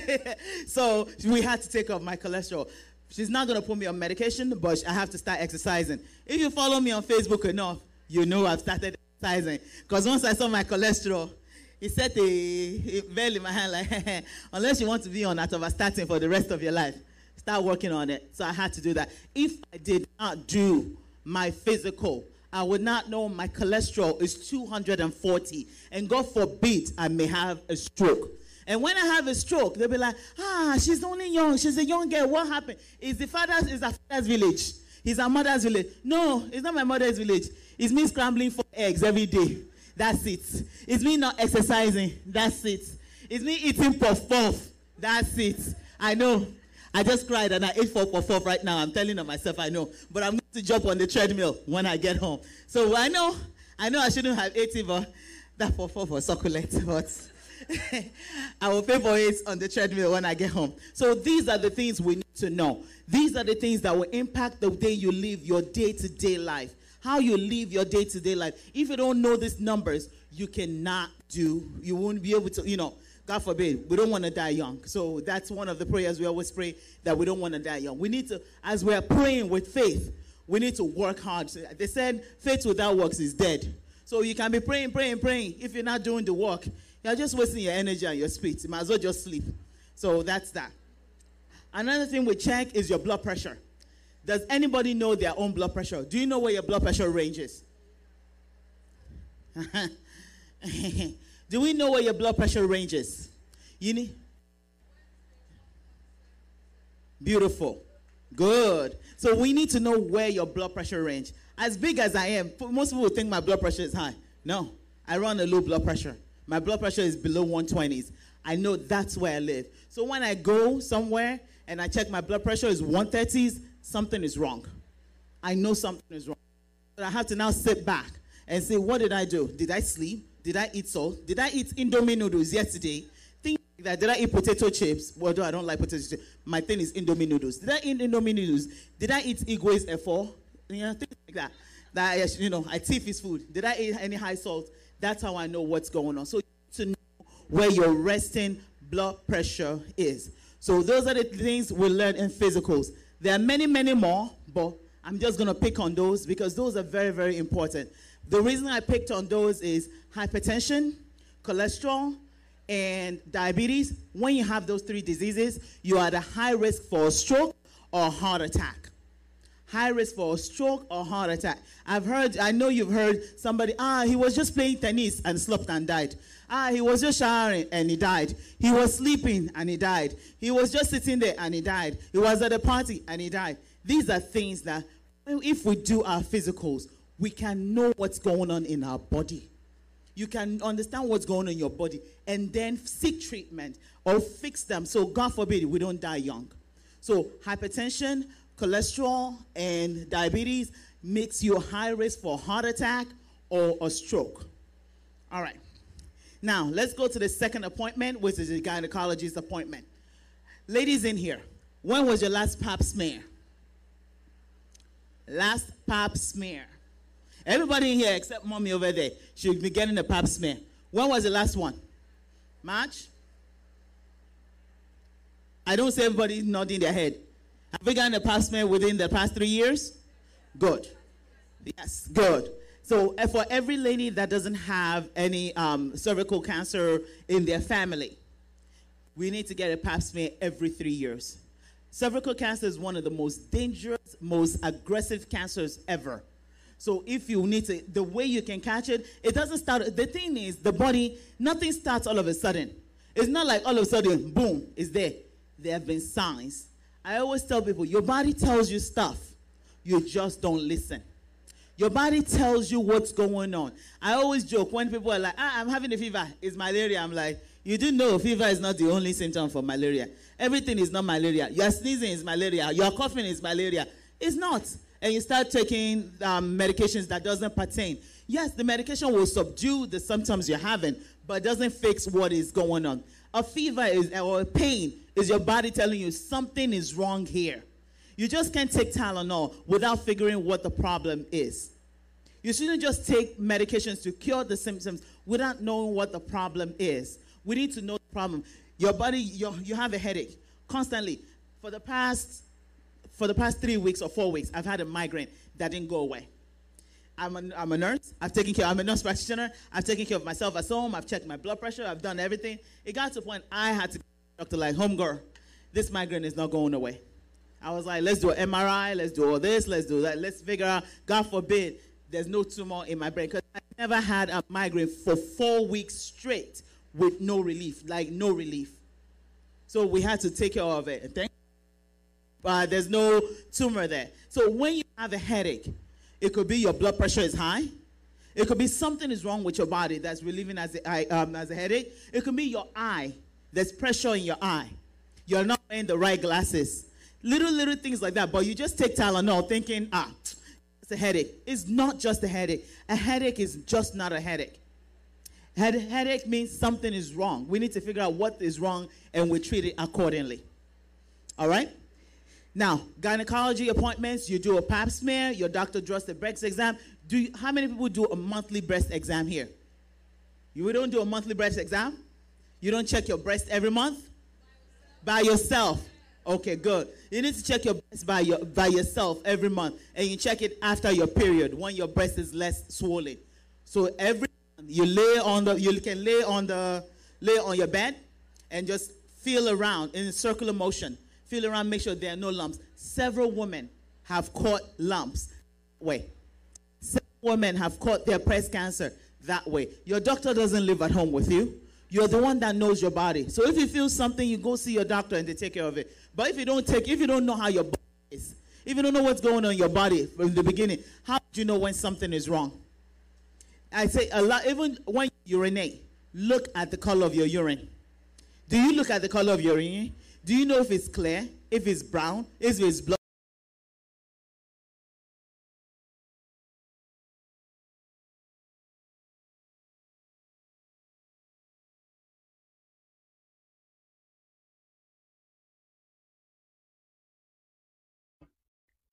so we had to take off my cholesterol. She's not going to put me on medication, but I have to start exercising. If you follow me on Facebook enough, you know I've started exercising. Because once I saw my cholesterol, he set a, a veil in my hand like, unless you want to be on atorvastatin for the rest of your life, start working on it. So I had to do that. If I did not do my physical, I would not know my cholesterol is 240. And God forbid I may have a stroke. And when I have a stroke, they'll be like, ah, she's only young. She's a young girl. What happened? Is the father's, is the father's village. It's our mother's village. No, it's not my mother's village. It's me scrambling for eggs every day. That's it. It's me not exercising. That's it. It's me eating puff puff. That's it. I know. I just cried and I ate four puff right now. I'm telling on myself I know. But I'm going to jump on the treadmill when I get home. So I know, I know I shouldn't have eaten, but that puff puff was succulent. But I will pay for it on the treadmill when I get home. So these are the things we need to know. These are the things that will impact the way you live your day to day life how you live your day to day life. If you don't know these numbers, you cannot do, you won't be able to, you know, God forbid, we don't want to die young. So that's one of the prayers we always pray that we don't want to die young. We need to, as we're praying with faith, we need to work hard. They said faith without works is dead. So you can be praying, praying, praying. If you're not doing the work, you're just wasting your energy and your spirit. You might as well just sleep. So that's that. Another thing we check is your blood pressure. Does anybody know their own blood pressure? Do you know where your blood pressure range is? Do we know where your blood pressure range is? You need Beautiful. Good. So we need to know where your blood pressure range. As big as I am, most people think my blood pressure is high. No, I run a low blood pressure. My blood pressure is below 120s. I know that's where I live. So when I go somewhere and I check my blood pressure is 130s, something is wrong. I know something is wrong. But I have to now sit back and say, what did I do? Did I sleep? Did I eat salt? Did I eat Indomie noodles yesterday? Things like that. Did I eat potato chips? Well, I don't like potato chips. My thing is Indomie noodles. Did I eat Indomie noodles? Did I eat Igwe's F4? You know, things like that. That, you know, I teeth his food. Did I eat any high salt? That's how I know what's going on. So to know where your resting blood pressure is. So those are the things we learn in physicals. There are many, many more, but I'm just going to pick on those because those are very, very important. The reason I picked on those is hypertension, cholesterol, and diabetes. When you have those three diseases, you are at a high risk for a stroke or heart attack high risk for a stroke or heart attack. I've heard, I know you've heard somebody, ah, he was just playing tennis and slept and died. Ah, he was just showering and he died. He was sleeping and he died. He was just sitting there and he died. He was at a party and he died. These are things that, if we do our physicals, we can know what's going on in our body. You can understand what's going on in your body and then seek treatment or fix them. So, God forbid, we don't die young. So, hypertension, cholesterol and diabetes makes you high risk for heart attack or a stroke. All right. Now, let's go to the second appointment, which is the gynecologist appointment. Ladies in here, when was your last pap smear? Last pap smear. Everybody in here except mommy over there should be getting a pap smear. When was the last one? March? I don't see everybody nodding their head. Have we gotten a pap smear within the past three years? Good. Yes, good. So for every lady that doesn't have any um, cervical cancer in their family, we need to get a pap smear every three years. Cervical cancer is one of the most dangerous, most aggressive cancers ever. So if you need to, the way you can catch it, it doesn't start. The thing is, the body, nothing starts all of a sudden. It's not like all of a sudden, boom, it's there. There have been signs I always tell people your body tells you stuff, you just don't listen. Your body tells you what's going on. I always joke when people are like, ah, I'm having a fever, it's malaria. I'm like, you do know fever is not the only symptom for malaria. Everything is not malaria. Your sneezing is malaria. Your coughing is malaria. It's not. And you start taking um, medications that doesn't pertain. Yes, the medication will subdue the symptoms you're having, but doesn't fix what is going on. A fever is or a pain is your body telling you something is wrong here. You just can't take Tylenol without figuring what the problem is. You shouldn't just take medications to cure the symptoms without knowing what the problem is. We need to know the problem. Your body, you you have a headache constantly. For the past, for the past three weeks or four weeks, I've had a migraine that didn't go away. I'm a, I'm a nurse. I've taken care. I'm a nurse practitioner. I've taken care of myself at home. I've checked my blood pressure. I've done everything. It got to a point I had to go to doctor like, home girl, this migraine is not going away. I was like, let's do an MRI, let's do all this, let's do that, let's figure out, God forbid, there's no tumor in my brain. Because I never had a migraine for four weeks straight with no relief, like no relief. So we had to take care of it. Thank uh, there's no tumor there. So when you have a headache, it could be your blood pressure is high. It could be something is wrong with your body that's relieving as a, um, as a headache. It could be your eye there's pressure in your eye. You're not wearing the right glasses. Little, little things like that. But you just take Tylenol thinking, ah, it's a headache. It's not just a headache. A headache is just not a headache. Head, headache means something is wrong. We need to figure out what is wrong and we treat it accordingly. All right? Now, gynecology appointments, you do a pap smear, your doctor draws the breast exam. Do you, how many people do a monthly breast exam here? You don't do a monthly breast exam? You don't check your breast every month? By yourself. Okay, good. You need to check your breast by, your, by yourself every month. And you check it after your period when your breast is less swollen. So every you lay on the you can lay on the lay on your bed and just feel around in circular motion. Feel around, make sure there are no lumps. Several women have caught lumps way. Seven women have caught their breast cancer that way. Your doctor doesn't live at home with you. You're the one that knows your body. So if you feel something, you go see your doctor and they take care of it. But if you don't take, if you don't know how your body is, if you don't know what's going on in your body from the beginning, how do you know when something is wrong? I say a lot, even when you urinate, look at the color of your urine. Do you look at the color of your urine? Do you know if it's clear, if it's brown, if it's blood?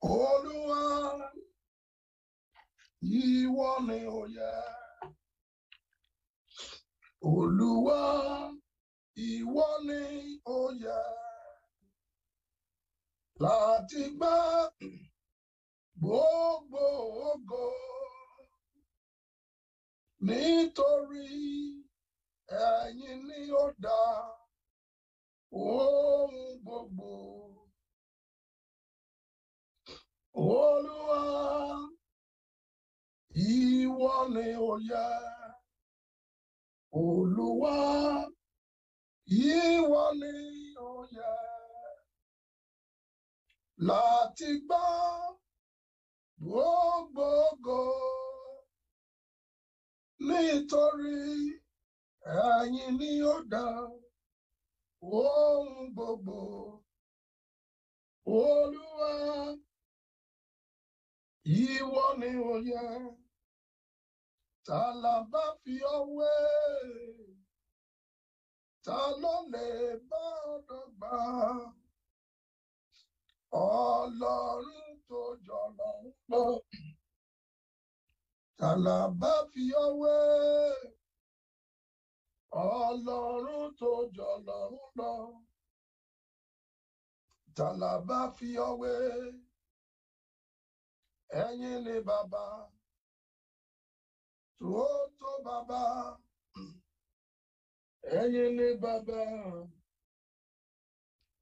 Olúwa. Olúwa, ó yẹ. Láti gbà gbogbo ògo. Nítorí ẹ̀yin ni ó dá ohun gbogbo. Olúwa, ni ó yẹ. Olúwa, ìwọ ni ó yẹ. Láti gbà gbogbo ògo. Nítorí ẹ̀yin ni ó dá ohun gbogbo. Olúwa, ìwọ ni ó yẹ. Fi ọ́ wé? Ta ló lè bá ọ dọ́gba? Ọlọ́run tó jọ lọ́run lọ. Ta la bá fi ọ́ wé? Ọlọ́run tó jọ lọ́run lọ. Ta la bá fi ọ́ wé? Ẹ̀yin ni bàbá, tó tó bàbá. Ẹ̀yin ni bàbá,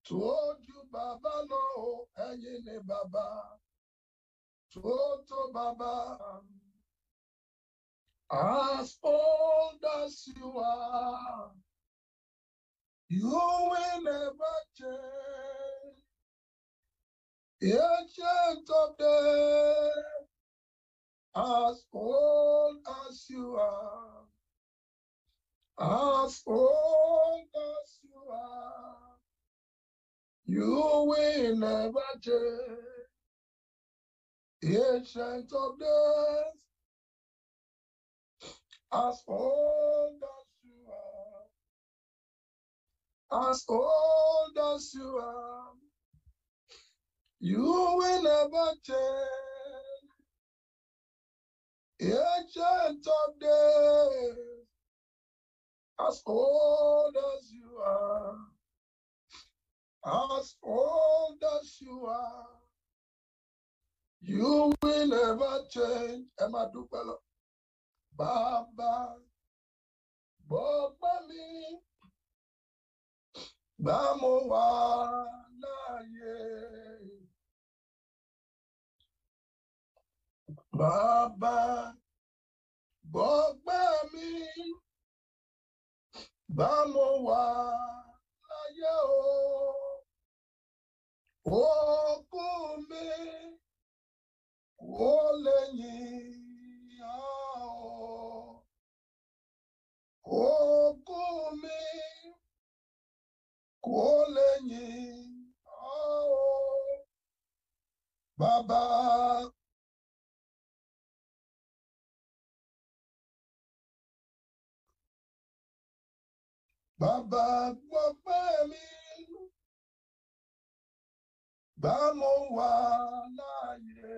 tó ju bàbá lọ. o. Ẹ̀yin bàbá, tó tó bàbá. As old as you are, you will never change. Ancient of days, as old as you are, as old as you are, you will never change. Ancient of days, as old as you are, as old as you are, you will never change. Ancient of days, as old as you are, as old as you are, you will never change. Máa dúpẹ́ lọ. Bàbá, gbọ́pẹ́ mi, gbà mo. Bàbá, mi, gbà mo wà láyé o. Òkú mi kò lè yìn o. Òkú mi kò lè yìn o. Bàbá. Bàbá gbọ́pẹ́ mi, gbà mo wà láàyè.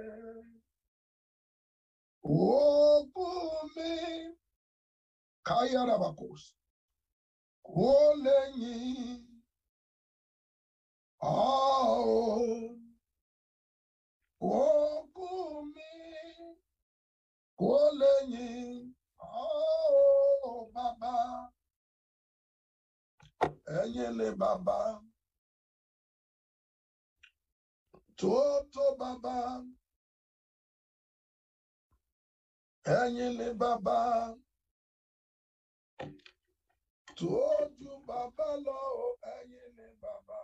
Òkú mi, káyárabàkós, kò lè yìn ọ́ o. Òkú mi, kò lè yìn ọ́ o, bàbá. Ẹ̀yin ni bàbá. Tó tó bàbá. Ẹ̀yin ni bàbá. Tó ju bàbá lọ o, ẹ̀yin ni bàbá.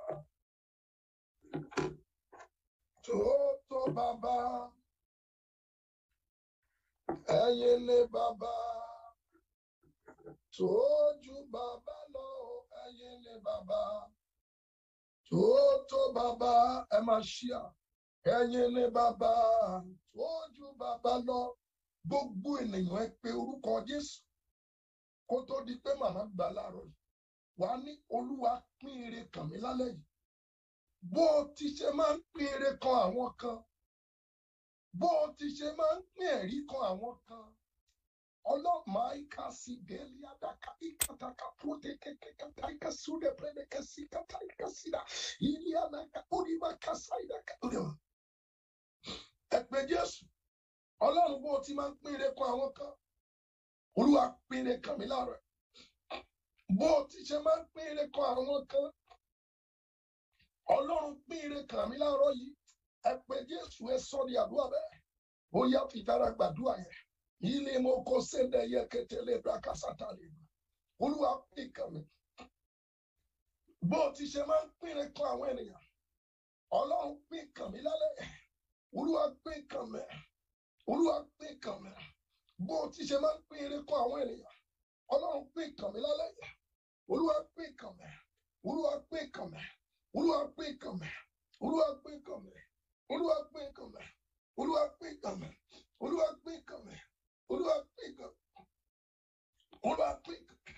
Bàbá lọ ẹ̀yin ni bàbá. Tó tó bàbá ẹ máa ṣíà. Ẹ̀yin ni bàbá tó ju bàbá lọ. Gbogbo ènìyàn ẹ pé orúkọ Jésù. Kó tó di pé màmá gbà láàárọ̀ yìí wà á ní Olúwa pín ire kàn mí lálẹ́ yìí. Bó o ti ṣe máa ń pín ire kan àwọn kan bó o ti ṣe máa ń pín ẹ̀rí kan àwọn kan Olamaika sibelia daka ikataka prute kekeka taika sude prene kesika taika sida iliana unima kasaida kaudem. Ẹ pé Jésù, Ọlọ́run bó ti máa ń pínre kan àwọn kan, Olúwa pínre kan mi lára. Bó ti ṣe máa ń pínre kan àwọn kan, Ọlọ́run pínre kan mi lára yìí. Ẹ Jésù ẹ sọ ní àdúrà bẹ́ẹ̀, ó yá gbàdúrà yẹn ilé mo kó sẹ́ndẹ̀ yẹ kẹtẹlẹ brakasata lè mọ olúwa pín kàn mí bó o ti ṣe máa ń pín ire kan àwọn ènìyàn ọlọ́run pín kàn mí lálẹ́ olúwa pín kàn mí olúwa pín kàn mí bó o ti ṣe máa ń pín ire kan àwọn ènìyàn ọlọ́run pín kàn mí lálẹ́ olúwa pín kàn mí olúwa pín kàn mí olúwa pín kàn mí olúwa pín kàn mí olúwa pín kàn mí olúwa pín kàn mí olúwa pín kàn mí olúwa pín mí olúwa pín kàn mí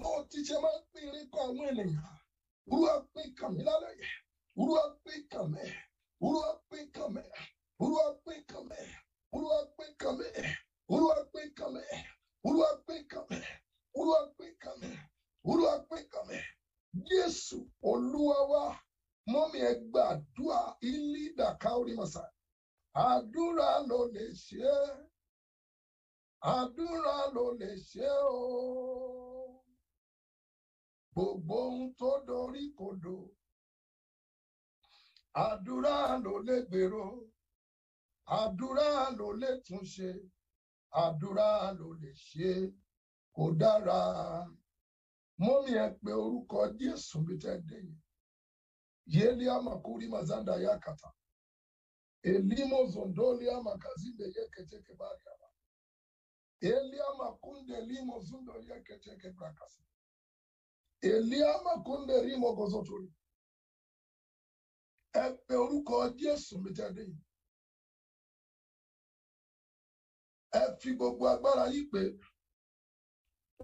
bó o ti ṣe máa ń pín ire kan àwọn ènìyàn olúwa pín kàn mí lálẹ́ olúwa pín kàn mí olúwa pín kàn mí olúwa pín kàn mí olúwa pín kàn mí olúwa pín kàn mí olúwa pín kàn mí olúwa pín kàn mí olúwa pín kàn mí jésù olúwa wa mọ́mí ẹ gbàdúrà. Ilé ìdàkà orí màsà àdúrà ló lè ṣe é àdúrà ló lè ṣe o. Gbogbo ohun tó dorí kodò àdúrà ló lè gbèrò. Àdúrà ló lè tún ṣe àdúrà ló lè ṣe. Kó dára. Mọ́mí ẹ pé orúkọ jésù bí tẹ́ dé yìí. Yéli amakuri mazanda yakata. Elimo zondoli amakazinde yeketeke bariaba eli amakunde limo zundo yeketeke brakasi eli amakunde rimo gozotori ẹ pé orúkọ jésù gbogbo agbára yìí pé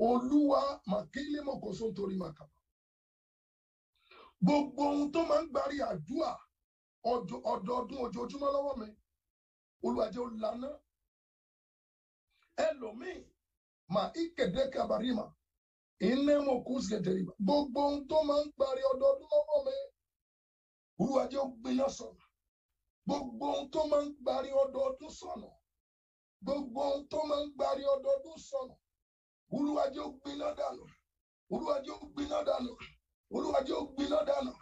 olúwa mọ̀kóso torí màkàbà gbogbo ohun tó máa ń gbárí àdúrà ọdọ- ọdọọdún ojoojúmọ́ lọ́wọ́ mi olúwa jẹ́ ẹlòmíì mà ìkéde kabarima kú sílẹ̀tẹ̀rì gbogbo ohun tó máa ń gbárí ọdọọdún lọ́wọ́ mi olúwa jẹ́ ó gbiná sọ̀nà gbogbo ohun tó máa ń gbárí ọdọọdún sọ̀nà gbogbo ohun tó máa ń gbárí ọdọọdún sọ̀nà olúwa jẹ́ ó gbiná dànù. Olúwa jẹ́ ó gbiná dànù. Olúwa jẹ́ ó dànù.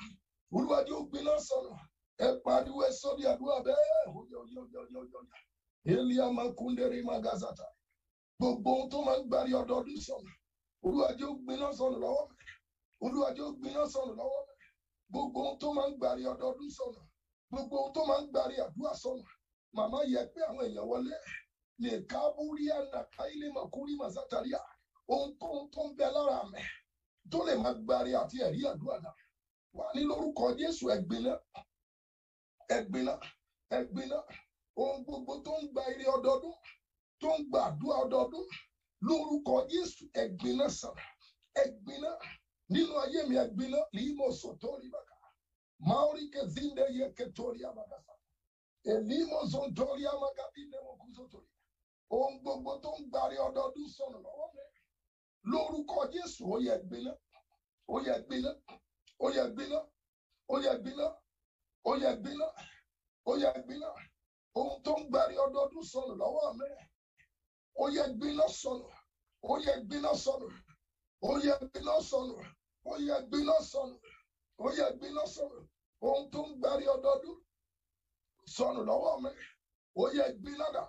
Olúwa jẹ́ ó sọ̀nà ẹ pariwo ẹ sọ di àdúrà bẹ́ẹ̀. Oyè oyè oyè gbogbo ohun tó máa ń gbárí ọdọọdún sọ̀nà olúwa jẹ́ ó gbiná sọ̀nà lọ́wọ́ mi. Olúwa jẹ́ ó gbiná sọ̀nà lọ́wọ́ mi. Gbogbo ohun tó máa ń gbárí ọdọọdún sọ̀nà gbogbo ohun tó máa ń gbárí àdúrà sọ̀nà màmá yẹ pé àwọn èèyàn wọlé. Lè kábúrí àná káílé màkúrí màsátàríà ohunkóhun tó ń bẹ lára mi tó lè máa gbárí àti ẹ̀rí àdúrà náà. Wà ní lórúkọ jésù ẹgbinná ẹgbinná ẹgbinná ohun gbogbo tó ń gba ire ọdọọdún tó ń gba àdúrà ọdọọdún lórúkọ jésù ẹgbinná sàn. Ẹgbinná nínú ayé mi ẹgbinná lìímọ sọtọrí bàkà maori kẹzíndé yẹ kẹtọrí àmàgàsà èlímọ sọtọrí àmàgàbí lẹmọkú sọtọrí ohun gbogbo tó ń gbárí ọdọọdún sọnù lọ́wọ́ mi. Lórúkọ jésù ó yẹ gbiná. Ó yẹ gbiná. Ó yẹ gbiná. Ó yẹ gbiná. Ó yẹ gbiná. Ó yẹ gbiná. Ohun tó ń gbárí ọdọọdún sọnù lọ́wọ́ mi ó yẹ gbiná sọnù ó yẹ gbiná sọnù ó yẹ gbiná sọnù ó yẹ gbiná sọnù ó yẹ gbiná sọnù ohun tó ń gbárí ọdọọdún sọnù lọ́wọ́ mi ó yẹ gbináda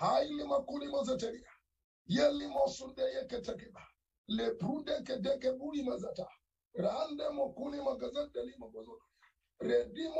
haili makuli mozeteria yeli mosunde yeketekeba leprude kedeke buri mazata rande mokuli magazete limo bozo redimo